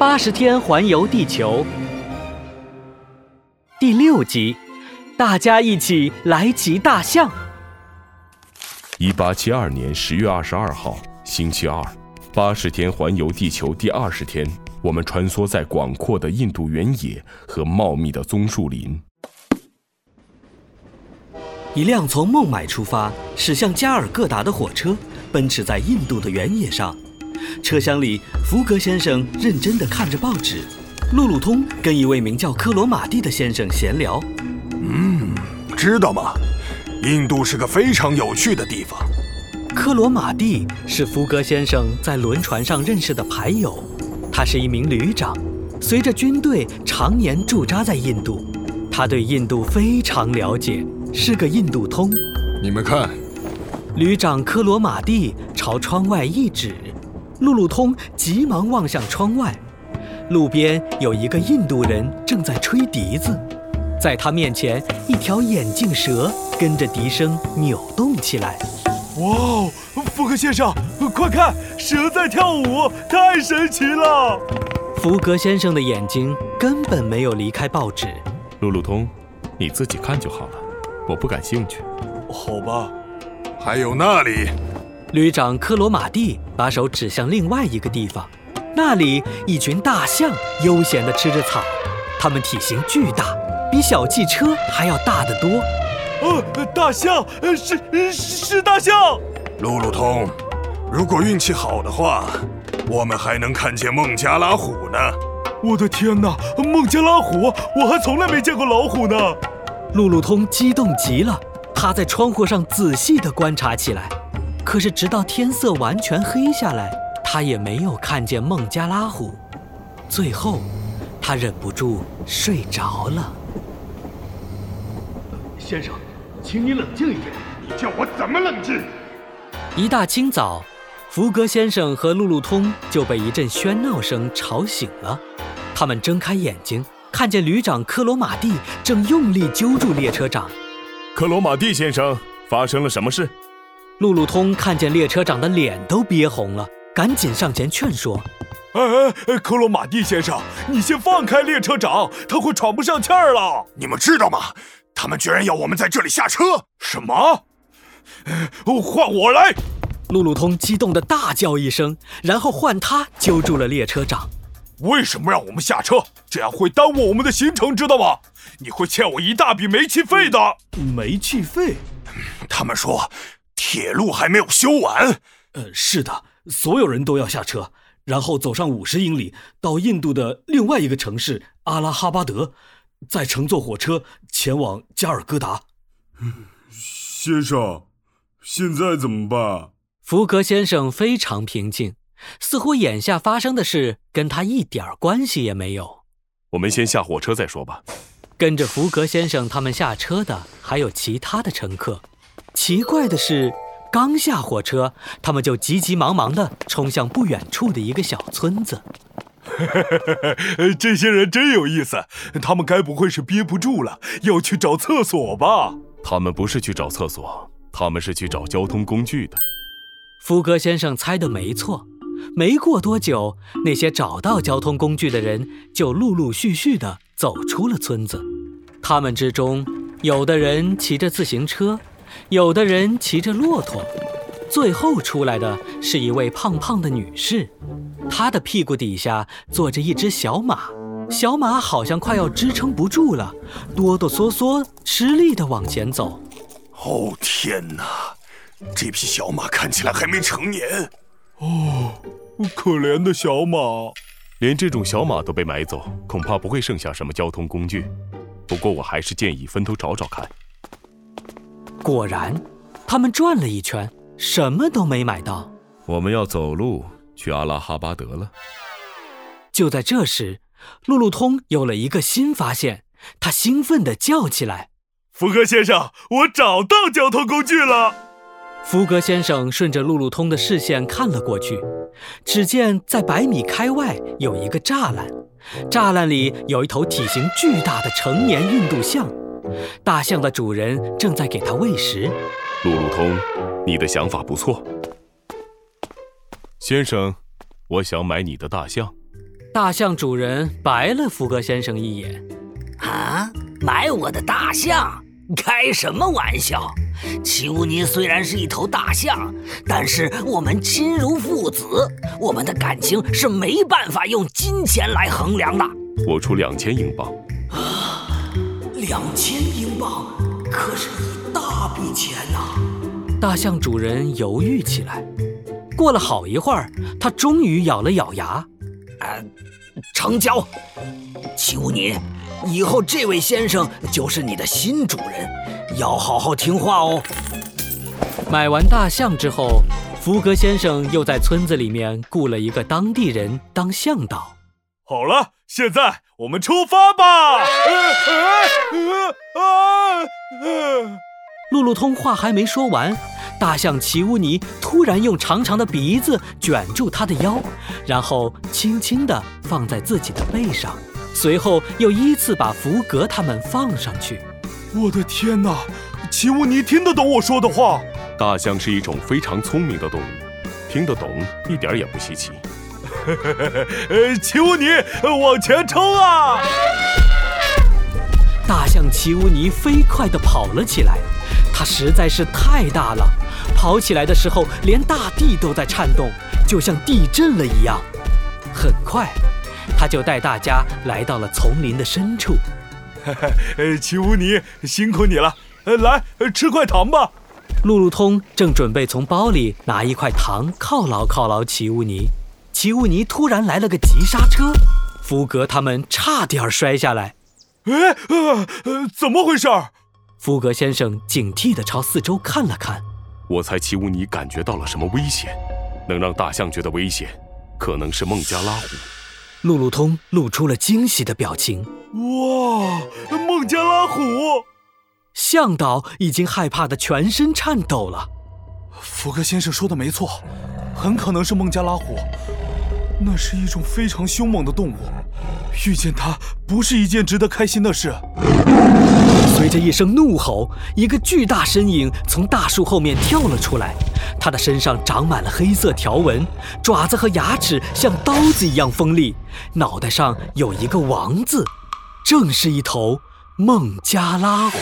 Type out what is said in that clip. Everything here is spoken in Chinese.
八十天环游地球第六集，大家一起来骑大象。一八七二年十月二十二号，星期二，八十天环游地球第二十天，我们穿梭在广阔的印度原野和茂密的棕树林。一辆从孟买出发驶向加尔各答的火车奔驰在印度的原野上，车厢里，福格先生认真地看着报纸，路路通跟一位名叫科罗马蒂的先生闲聊。嗯，知道吗？印度是个非常有趣的地方。科罗马蒂是福格先生在轮船上认识的牌友，他是一名旅长，随着军队常年驻扎在印度，他对印度非常了解。是个印度通，你们看，旅长科罗马蒂朝窗外一指，路路通急忙望向窗外，路边有一个印度人正在吹笛子，在他面前，一条眼镜蛇跟着笛声扭动起来。哇哦，福格先生，快看，蛇在跳舞，太神奇了！福格先生的眼睛根本没有离开报纸。路路通，你自己看就好了。我不感兴趣，好吧。还有那里，旅长科罗马蒂把手指向另外一个地方，那里一群大象悠闲地吃着草，它们体型巨大，比小汽车还要大得多。呃，大象，是是大象。路路通，如果运气好的话，我们还能看见孟加拉虎呢。我的天哪，孟加拉虎，我还从来没见过老虎呢。路路通激动极了，他在窗户上仔细地观察起来。可是，直到天色完全黑下来，他也没有看见孟加拉虎。最后，他忍不住睡着了。先生，请你冷静一点。你叫我怎么冷静？一大清早，福格先生和路路通就被一阵喧闹声吵醒了。他们睁开眼睛。看见旅长克罗马蒂正用力揪住列车长，克罗马蒂先生，发生了什么事？路路通看见列车长的脸都憋红了，赶紧上前劝说：“哎哎，克罗马蒂先生，你先放开列车长，他会喘不上气儿了。你们知道吗？他们居然要我们在这里下车！什么？换我来！”路路通激动的大叫一声，然后换他揪住了列车长。为什么让我们下车？这样会耽误我们的行程，知道吗？你会欠我一大笔煤气费的。煤气费？他们说铁路还没有修完。呃，是的，所有人都要下车，然后走上五十英里到印度的另外一个城市阿拉哈巴德，再乘坐火车前往加尔各答。先生，现在怎么办？福格先生非常平静。似乎眼下发生的事跟他一点关系也没有。我们先下火车再说吧。跟着福格先生他们下车的还有其他的乘客。奇怪的是，刚下火车，他们就急急忙忙地冲向不远处的一个小村子。这些人真有意思，他们该不会是憋不住了，要去找厕所吧？他们不是去找厕所，他们是去找交通工具的。福格先生猜的没错。没过多久，那些找到交通工具的人就陆陆续续地走出了村子。他们之中，有的人骑着自行车，有的人骑着骆驼，最后出来的是一位胖胖的女士。她的屁股底下坐着一只小马，小马好像快要支撑不住了，哆哆嗦嗦、吃力地往前走。哦天哪，这匹小马看起来还没成年。哦，可怜的小马，连这种小马都被买走，恐怕不会剩下什么交通工具。不过，我还是建议分头找找看。果然，他们转了一圈，什么都没买到。我们要走路去阿拉哈巴德了。就在这时，路路通有了一个新发现，他兴奋地叫起来：“福格先生，我找到交通工具了！”福格先生顺着路路通的视线看了过去，只见在百米开外有一个栅栏，栅栏里有一头体型巨大的成年印度象，大象的主人正在给它喂食。路路通，你的想法不错，先生，我想买你的大象。大象主人白了福格先生一眼。啊，买我的大象？开什么玩笑！奇乌尼虽然是一头大象，但是我们亲如父子，我们的感情是没办法用金钱来衡量的。我出两千英镑。啊，两千英镑可是一大笔钱呐！大象主人犹豫起来，过了好一会儿，他终于咬了咬牙，呃，成交。奇乌尼，以后这位先生就是你的新主人。要好好听话哦。买完大象之后，福格先生又在村子里面雇了一个当地人当向导。好了，现在我们出发吧！路路通话还没说完，大象奇乌尼突然用长长的鼻子卷住他的腰，然后轻轻地放在自己的背上，随后又依次把福格他们放上去。我的天哪，奇乌尼听得懂我说的话。大象是一种非常聪明的动物，听得懂一点也不稀奇。呃，奇乌尼，往前冲啊！大象齐乌尼飞快地跑了起来，它实在是太大了，跑起来的时候连大地都在颤动，就像地震了一样。很快，它就带大家来到了丛林的深处。呃，奇乌尼，辛苦你了。呃，来吃块糖吧。路路通正准备从包里拿一块糖犒劳犒劳齐乌尼，奇乌尼突然来了个急刹车，福格他们差点摔下来。哎，呃，怎么回事？福格先生警惕地朝四周看了看。我猜奇乌尼感觉到了什么危险，能让大象觉得危险，可能是孟加拉虎。路路通露出了惊喜的表情。哇，孟加拉虎！向导已经害怕的全身颤抖了。福格先生说的没错，很可能是孟加拉虎。那是一种非常凶猛的动物，遇见它不是一件值得开心的事。随着一声怒吼，一个巨大身影从大树后面跳了出来，它的身上长满了黑色条纹，爪子和牙齿像刀子一样锋利，脑袋上有一个王字，正是一头孟加拉虎。